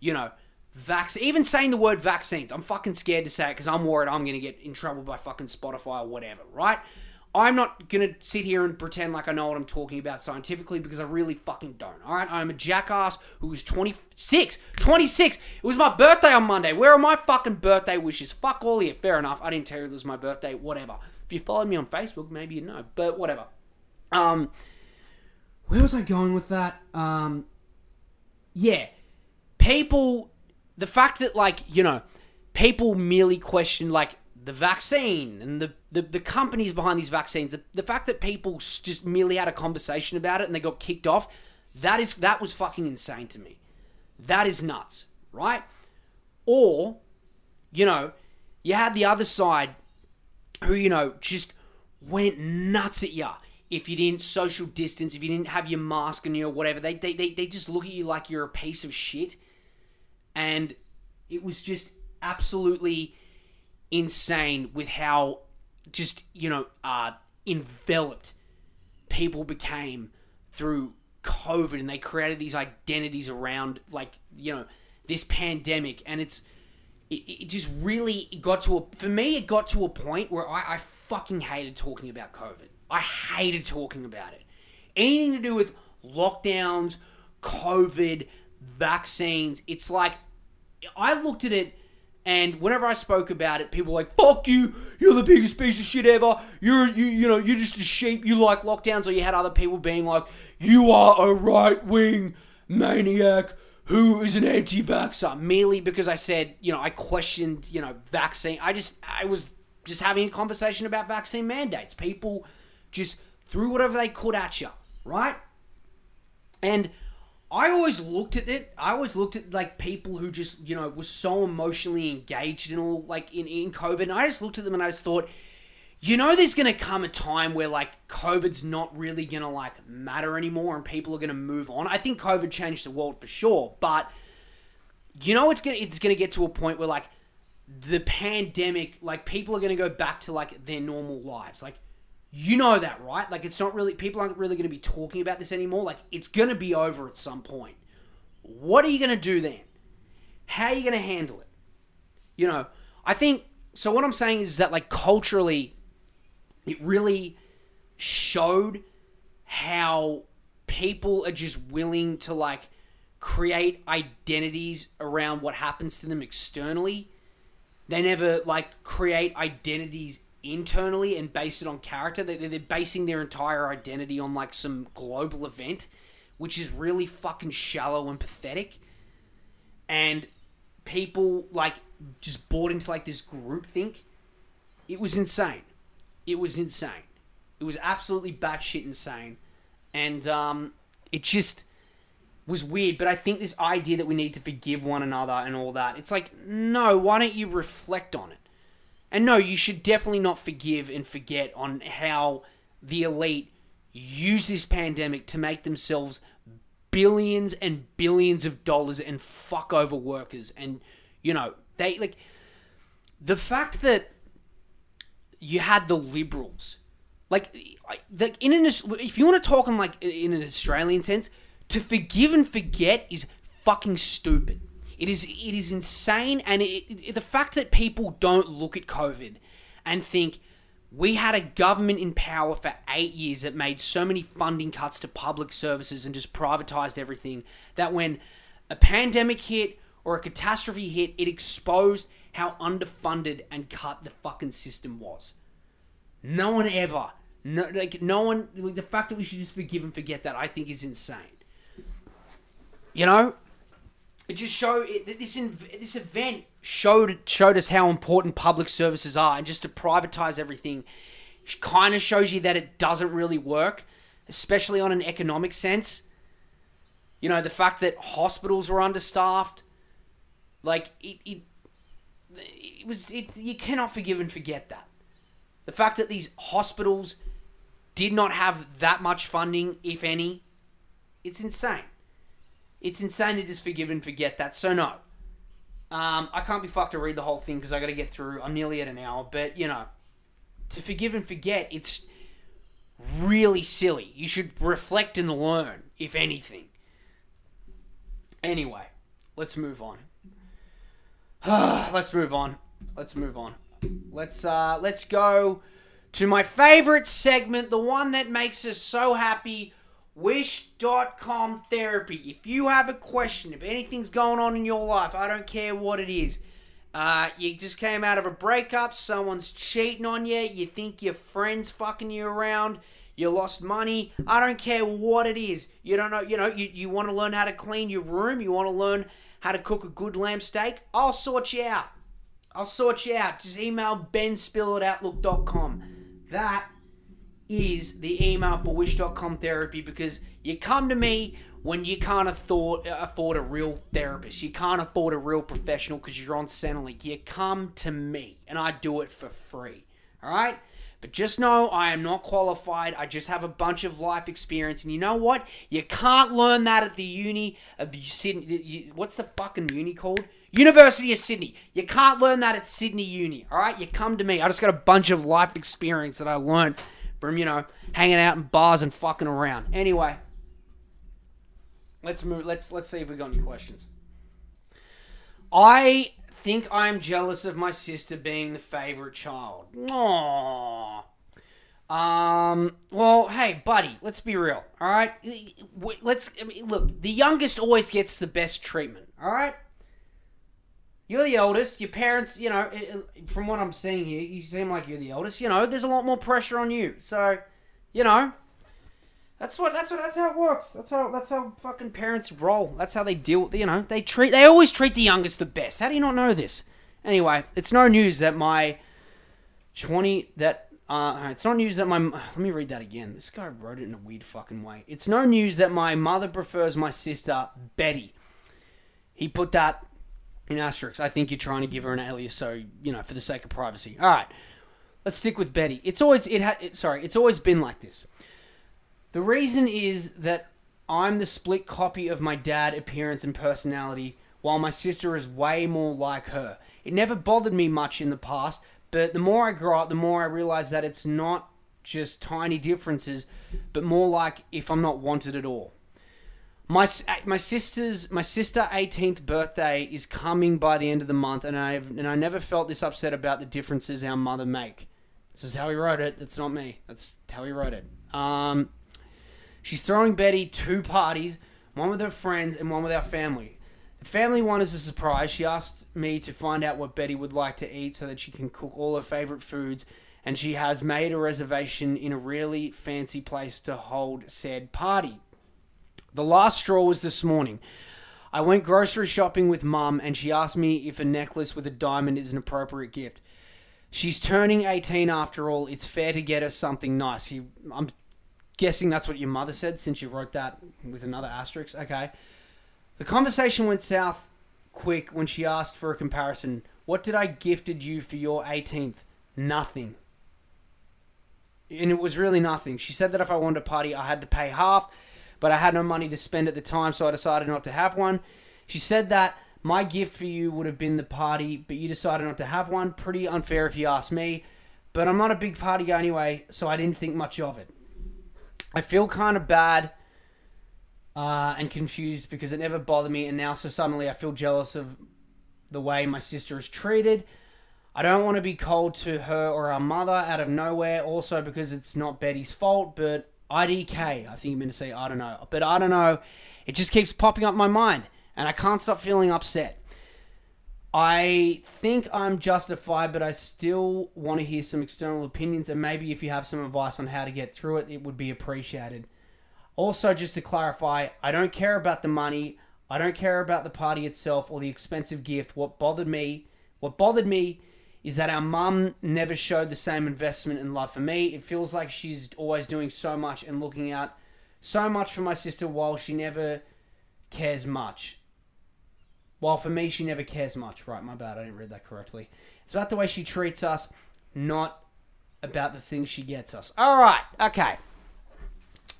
you know, vaccine, even saying the word vaccines. I'm fucking scared to say it because I'm worried I'm going to get in trouble by fucking Spotify or whatever, right? I'm not going to sit here and pretend like I know what I'm talking about scientifically because I really fucking don't. All right, I'm a jackass who was 26. 26. It was my birthday on Monday. Where are my fucking birthday wishes? Fuck all here. Fair enough. I didn't tell you it was my birthday. Whatever. You followed me on Facebook, maybe you know. But whatever. Um, where was I going with that? Um, yeah, people. The fact that like you know, people merely question like the vaccine and the, the, the companies behind these vaccines, the, the fact that people just merely had a conversation about it and they got kicked off, that is that was fucking insane to me. That is nuts, right? Or, you know, you had the other side who, you know, just went nuts at you if you didn't social distance, if you didn't have your mask on you or whatever. They, they, they, they just look at you like you're a piece of shit. And it was just absolutely insane with how just you know uh, enveloped people became through COVID, and they created these identities around like you know this pandemic, and it's it, just really got to a for me it got to a point where I, I fucking hated talking about COVID. I hated talking about it. Anything to do with lockdowns, COVID, vaccines, it's like I looked at it and whenever I spoke about it, people were like, "Fuck you! You're the biggest piece of shit ever. You're you you know you're just a sheep. You like lockdowns." Or you had other people being like, "You are a right wing maniac who is an anti-vaxxer," merely because I said you know I questioned you know vaccine. I just I was just having a conversation about vaccine mandates. People just threw whatever they could at you, right? And I always looked at it. I always looked at like people who just you know were so emotionally engaged and all like in in COVID. And I just looked at them and I just thought, you know, there's gonna come a time where like COVID's not really gonna like matter anymore, and people are gonna move on. I think COVID changed the world for sure, but you know, it's gonna it's gonna get to a point where like the pandemic, like people are gonna go back to like their normal lives, like you know that, right? Like, it's not really, people aren't really going to be talking about this anymore. Like, it's going to be over at some point. What are you going to do then? How are you going to handle it? You know, I think, so what I'm saying is that, like, culturally, it really showed how people are just willing to, like, create identities around what happens to them externally. They never, like, create identities internally and base it on character. They're basing their entire identity on like some global event, which is really fucking shallow and pathetic. And people like just bought into like this group think. It was insane. It was insane. It was absolutely batshit insane, and um, it just was weird. But I think this idea that we need to forgive one another and all that, it's like, no, why don't you reflect on it? And no, you should definitely not forgive and forget on how the elite use this pandemic to make themselves billions and billions of dollars and fuck over workers. And, you know, they like the fact that you had the liberals, like, like in an if you want to talk in like in an Australian sense, to forgive and forget is fucking stupid. It is it is insane, and it, it, the fact that people don't look at COVID and think we had a government in power for eight years that made so many funding cuts to public services and just privatized everything that when a pandemic hit or a catastrophe hit, it exposed how underfunded and cut the fucking system was. No one ever, no, like no one, like the fact that we should just forgive and forget that, I think is insane. You know, it just showed this this event showed showed us how important public services are, and just to privatize everything kind of shows you that it doesn't really work, especially on an economic sense. You know, the fact that hospitals were understaffed, like it, it, it was. It, you cannot forgive and forget that. The fact that these hospitals did not have that much funding, if any, it's insane. It's insane to just forgive and forget that. So no, um, I can't be fucked to read the whole thing because I got to get through. I'm nearly at an hour, but you know, to forgive and forget, it's really silly. You should reflect and learn, if anything. Anyway, let's move on. <sighs> let's move on. Let's move on. Let's uh let's go to my favorite segment, the one that makes us so happy Wish.com therapy. If you have a question, if anything's going on in your life, I don't care what it is. Uh, you just came out of a breakup, someone's cheating on you, you think your friend's fucking you around, you lost money, I don't care what it is. You don't know, you know, you, you want to learn how to clean your room, you want to learn how to cook a good lamb steak, I'll sort you out. I'll sort you out. Just email bennspill. That is the email for wish.com therapy because you come to me when you can't afford, afford a real therapist. You can't afford a real professional because you're on Centrelink. You come to me and I do it for free. All right? But just know I am not qualified. I just have a bunch of life experience. And you know what? You can't learn that at the uni of Sydney. What's the fucking uni called? University of Sydney. You can't learn that at Sydney Uni. All right? You come to me. I just got a bunch of life experience that I learned from, you know, hanging out in bars and fucking around. Anyway, let's move. Let's let's see if we got any questions. I think I'm jealous of my sister being the favorite child. Aww. Um. Well, hey, buddy. Let's be real. All right. Let's I mean, look. The youngest always gets the best treatment. All right. You're the oldest. Your parents, you know, from what I'm seeing here, you seem like you're the oldest. You know, there's a lot more pressure on you. So, you know, that's what that's what that's how it works. That's how that's how fucking parents roll. That's how they deal. with You know, they treat they always treat the youngest the best. How do you not know this? Anyway, it's no news that my twenty that uh, it's not news that my let me read that again. This guy wrote it in a weird fucking way. It's no news that my mother prefers my sister Betty. He put that in asterisks. I think you're trying to give her an alias, so you know, for the sake of privacy. All right, let's stick with Betty. It's always it had it, sorry, it's always been like this. The reason is that I'm the split copy of my dad appearance and personality, while my sister is way more like her. It never bothered me much in the past, but the more I grow up, the more I realize that it's not just tiny differences, but more like if I'm not wanted at all. My my sister's my sister 18th birthday is coming by the end of the month, and I and I never felt this upset about the differences our mother make. This is how he wrote it. That's not me. That's how he wrote it. Um, she's throwing Betty two parties, one with her friends and one with our family. The family one is a surprise. She asked me to find out what Betty would like to eat so that she can cook all her favorite foods, and she has made a reservation in a really fancy place to hold said party. The last straw was this morning. I went grocery shopping with mum and she asked me if a necklace with a diamond is an appropriate gift. She's turning 18 after all. It's fair to get her something nice. I'm guessing that's what your mother said since you wrote that with another asterisk. Okay. The conversation went south quick when she asked for a comparison. What did I gifted you for your 18th? Nothing. And it was really nothing. She said that if I wanted a party, I had to pay half, but I had no money to spend at the time, so I decided not to have one. She said that my gift for you would have been the party, but you decided not to have one. Pretty unfair if you ask me. But I'm not a big party guy anyway, so I didn't think much of it. I feel kind of bad uh, and confused because it never bothered me, and now so suddenly I feel jealous of the way my sister is treated. I don't want to be cold to her or our mother out of nowhere, also because it's not Betty's fault, but IDK, I think you meant to say I don't know. But I don't know. It just keeps popping up my mind, and I can't stop feeling upset. I think I'm justified, but I still want to hear some external opinions, and maybe if you have some advice on how to get through it, it would be appreciated. Also, just to clarify, I don't care about the money, I don't care about the party itself or the expensive gift. What bothered me, what bothered me is that our mum never showed the same investment and love for me. It feels like she's always doing so much and looking out so much for my sister while she never cares much. While for me, she never cares much. Right, my bad, I didn't read that correctly. It's about the way she treats us, not about the things she gets us. All right, okay.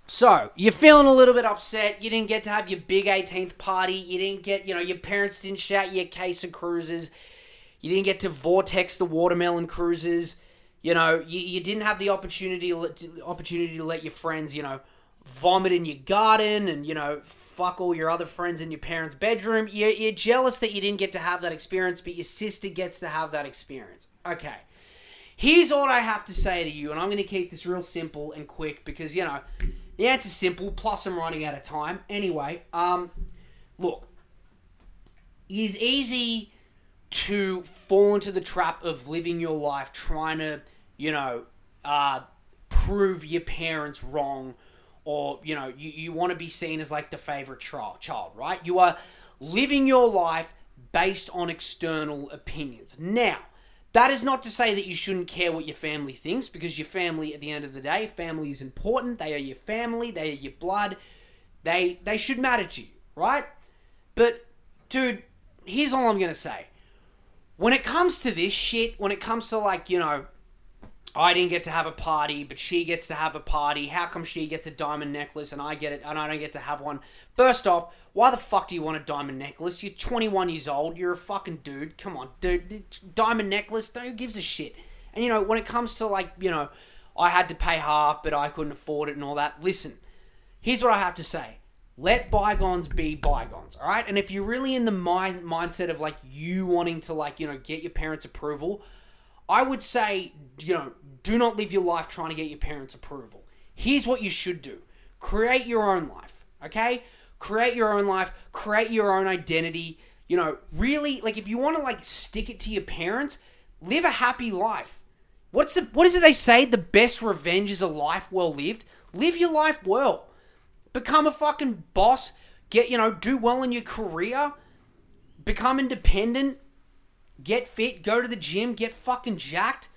So, you're feeling a little bit upset. You didn't get to have your big 18th party. You didn't get, you know, your parents didn't shout your case of Cruisers. You didn't get to vortex the watermelon Cruisers. You know, you, you didn't have the opportunity opportunity to let your friends, you know, vomit in your garden and, you know, fuck all your other friends in your parents' bedroom. You're, you're jealous that you didn't get to have that experience, but your sister gets to have that experience. Okay. Here's all I have to say to you, and I'm going to keep this real simple and quick because, you know, the answer's simple, plus I'm running out of time. Anyway, um, look, it is easy to fall into the trap of living your life trying to, you know, uh, prove your parents wrong or, you know, you, you want to be seen as like the favorite child, child, right? You are living your life based on external opinions. Now, that is not to say that you shouldn't care what your family thinks, because your family, at the end of the day, family is important. They are your family. They are your blood. They they should matter to you, right? But, dude, here's all I'm gonna say. When it comes to this shit, when it comes to like you know, I didn't get to have a party, but she gets to have a party. How come she gets a diamond necklace and I get it and I don't get to have one? First off, why the fuck do you want a diamond necklace? You're 21 years old. You're a fucking dude. Come on, dude. Diamond necklace. Who gives a shit? And you know, when it comes to like, you know, I had to pay half, but I couldn't afford it and all that. Listen, here's what I have to say. Let bygones be bygones, all right? And if you're really in the mind mindset of like you wanting to like, you know, get your parents' approval, I would say, you know, do not live your life trying to get your parents' approval. Here's what you should do create your own life, okay? Create your own life, create your own identity. You know, really, like if you want to like stick it to your parents, live a happy life. What's the what is it they say? The best revenge is a life well lived. Live your life well. Become a fucking boss. Get, you know, do well in your career. Become independent get fit, go to the gym, get fucking jacked,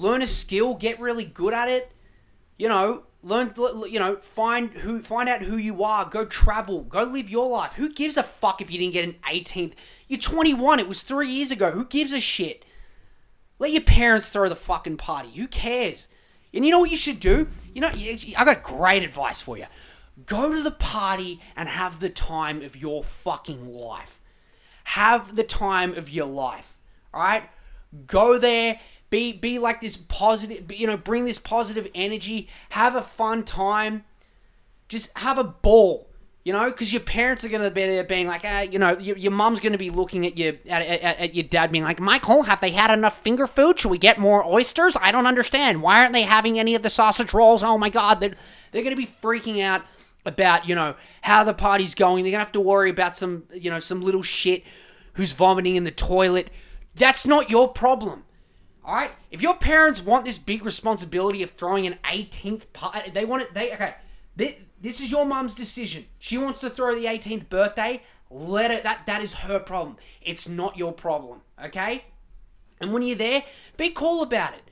learn a skill, get really good at it. You know, learn you know, find who find out who you are, go travel, go live your life. Who gives a fuck if you didn't get an 18th? You're 21, it was 3 years ago. Who gives a shit? Let your parents throw the fucking party. Who cares? And you know what you should do? You know, I got great advice for you. Go to the party and have the time of your fucking life have the time of your life. All right? Go there, be be like this positive, you know, bring this positive energy, have a fun time. Just have a ball. You know, because your parents are going to be there being like, ah, you know, your, your mom's going to be looking at your at, at, at, your dad being like, Michael, have they had enough finger food? Should we get more oysters? I don't understand. Why aren't they having any of the sausage rolls? Oh my God, they're, they're going to be freaking out about, you know, how the party's going. They're going to have to worry about some, you know, some little shit who's vomiting in the toilet. That's not your problem. All right? If your parents want this big responsibility of throwing an 18th party, they want it, they, okay, they, this is your mom's decision. She wants to throw the 18th birthday. Let it, that, that is her problem. It's not your problem. Okay? And when you're there, be cool about it.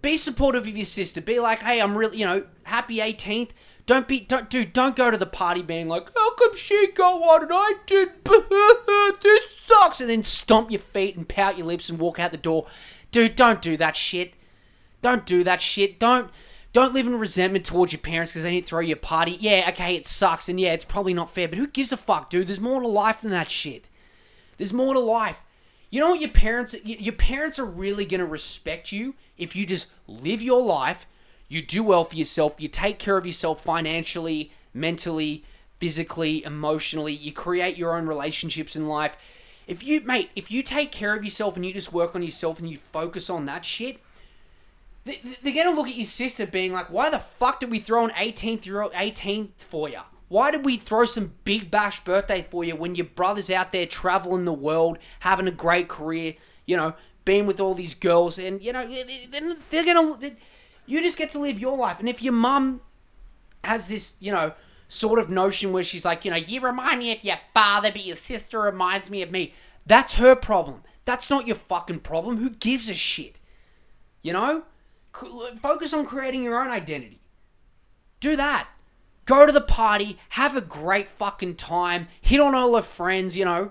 Be supportive of your sister. Be like, hey, I'm really, you know, happy 18th. Don't be, don't, dude, don't go to the party being like, how come she got one and I didn't? <laughs> this sucks. And then stomp your feet and pout your lips and walk out the door. Dude, don't do that shit. Don't do that shit. Don't, don't live in resentment towards your parents because they didn't throw you a party. Yeah, okay, it sucks. And yeah, it's probably not fair, but who gives a fuck, dude? There's more to life than that shit. There's more to life. You know what your parents your parents are really going to respect you if you just live your life, you do well for yourself, you take care of yourself financially, mentally, physically, emotionally, you create your own relationships in life. If you mate, if you take care of yourself and you just work on yourself and you focus on that shit, they're gonna look at your sister being like, "Why the fuck did we throw an 18th year old 18th for you? Why did we throw some big bash birthday for you when your brother's out there traveling the world, having a great career, you know, being with all these girls, and you know, they're gonna, you just get to live your life. And if your mum has this, you know, sort of notion where she's like, you know, you remind me of your father, but your sister reminds me of me, that's her problem. That's not your fucking problem. Who gives a shit? You know? Focus on creating your own identity. Do that. Go to the party, have a great fucking time, hit on all her friends, you know.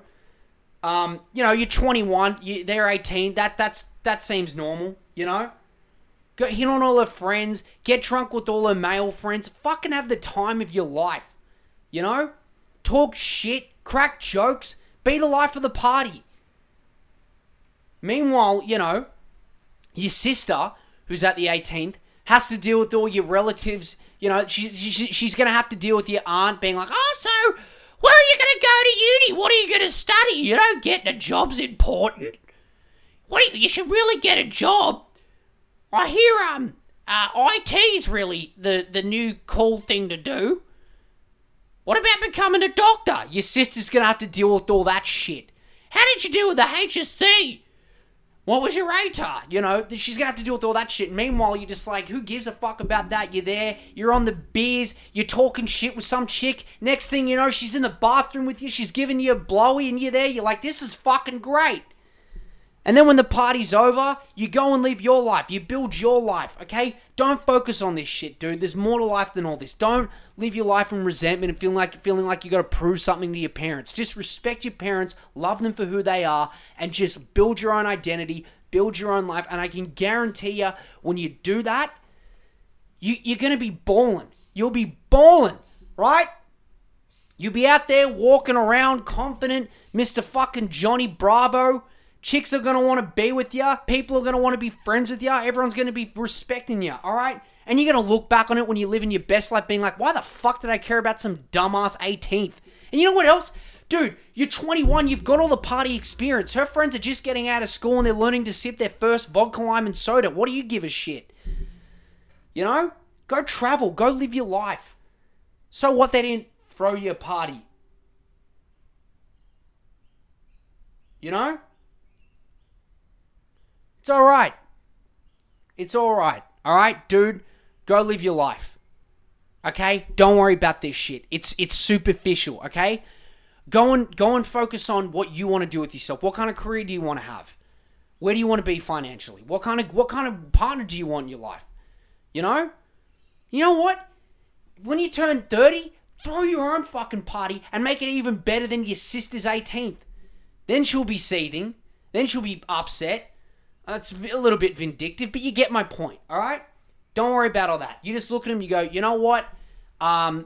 Um, you know, you're 21, you, they're 18. That that's that seems normal, you know. Go hit on all her friends, get drunk with all her male friends, fucking have the time of your life, you know. Talk shit, crack jokes, be the life of the party. Meanwhile, you know, your sister, who's at the 18th, has to deal with all your relatives you know, she's she's going to have to deal with your aunt being like, oh, so where are you going to go to uni? What are you going to study? You know, getting a job's important. What you, you should really get a job. I hear um uh, IT's really the the new cool thing to do. What about becoming a doctor? Your sister's gonna have to deal with all that shit. How did you deal with the HSC? What was your ATAR? You know, she's gonna have to deal with all that shit. Meanwhile, you're just like, who gives a fuck about that? You're there, you're on the beers, you're talking shit with some chick. Next thing you know, she's in the bathroom with you, she's giving you a blowy, and you're there, you're like, this is fucking great. And then when the party's over, you go and live your life. You build your life, okay? Don't focus on this shit, dude. There's more to life than all this. Don't live your life in resentment and feeling like feeling like you got to prove something to your parents. Just respect your parents, love them for who they are, and just build your own identity, build your own life. And I can guarantee you, when you do that, you, you're gonna be balling. You'll be balling, right? You'll be out there walking around confident, Mr. fucking Johnny Bravo Chicks are gonna want to be with you. People are gonna want to be friends with you. Everyone's gonna be respecting you. All right. And you're gonna look back on it when you're living your best life, being like, "Why the fuck did I care about some dumbass 18th?" And you know what else? Dude, you're 21, you've got all the party experience. Her friends are just getting out of school and they're learning to sip their first vodka lime and soda. What do you give a shit? You know? Go travel, go live your life. So what they didn't throw you a party. You know? It's all right. It's all right. All right, dude, go live your life. Okay? Don't worry about this shit. It's it's superficial, okay? Go and go and focus on what you want to do with yourself. What kind of career do you want to have? Where do you want to be financially? What kind of what kind of partner do you want in your life? You know? You know what? When you turn 30, throw your own fucking party and make it even better than your sister's 18th. Then she'll be seething. Then she'll be upset. That's a little bit vindictive, but you get my point, all right? Don't worry about all that. You just look at him, you go, you know what? Um,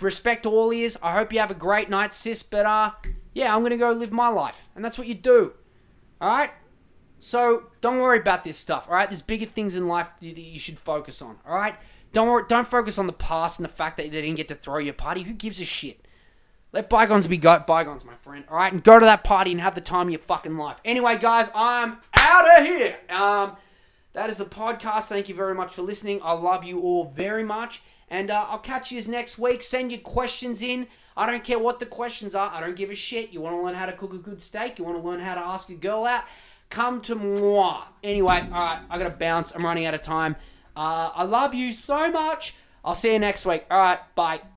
respect to all ears. I hope you have a great night, sis, but uh, yeah, I'm gonna go live my life. And that's what you do. Alright? So don't worry about this stuff, alright? There's bigger things in life that you should focus on, alright? Don't worry, don't focus on the past and the fact that they didn't get to throw your party. Who gives a shit? Let bygones be bygones, my friend. All right, and go to that party and have the time of your fucking life. Anyway, guys, I'm out of here. Um, that is the podcast. Thank you very much for listening. I love you all very much, and uh, I'll catch you next week. Send your questions in. I don't care what the questions are. I don't give a shit. You want to learn how to cook a good steak? You want to learn how to ask a girl out? Come to moi. Anyway, all right, I gotta bounce. I'm running out of time. Uh, I love you so much. I'll see you next week. All right, bye.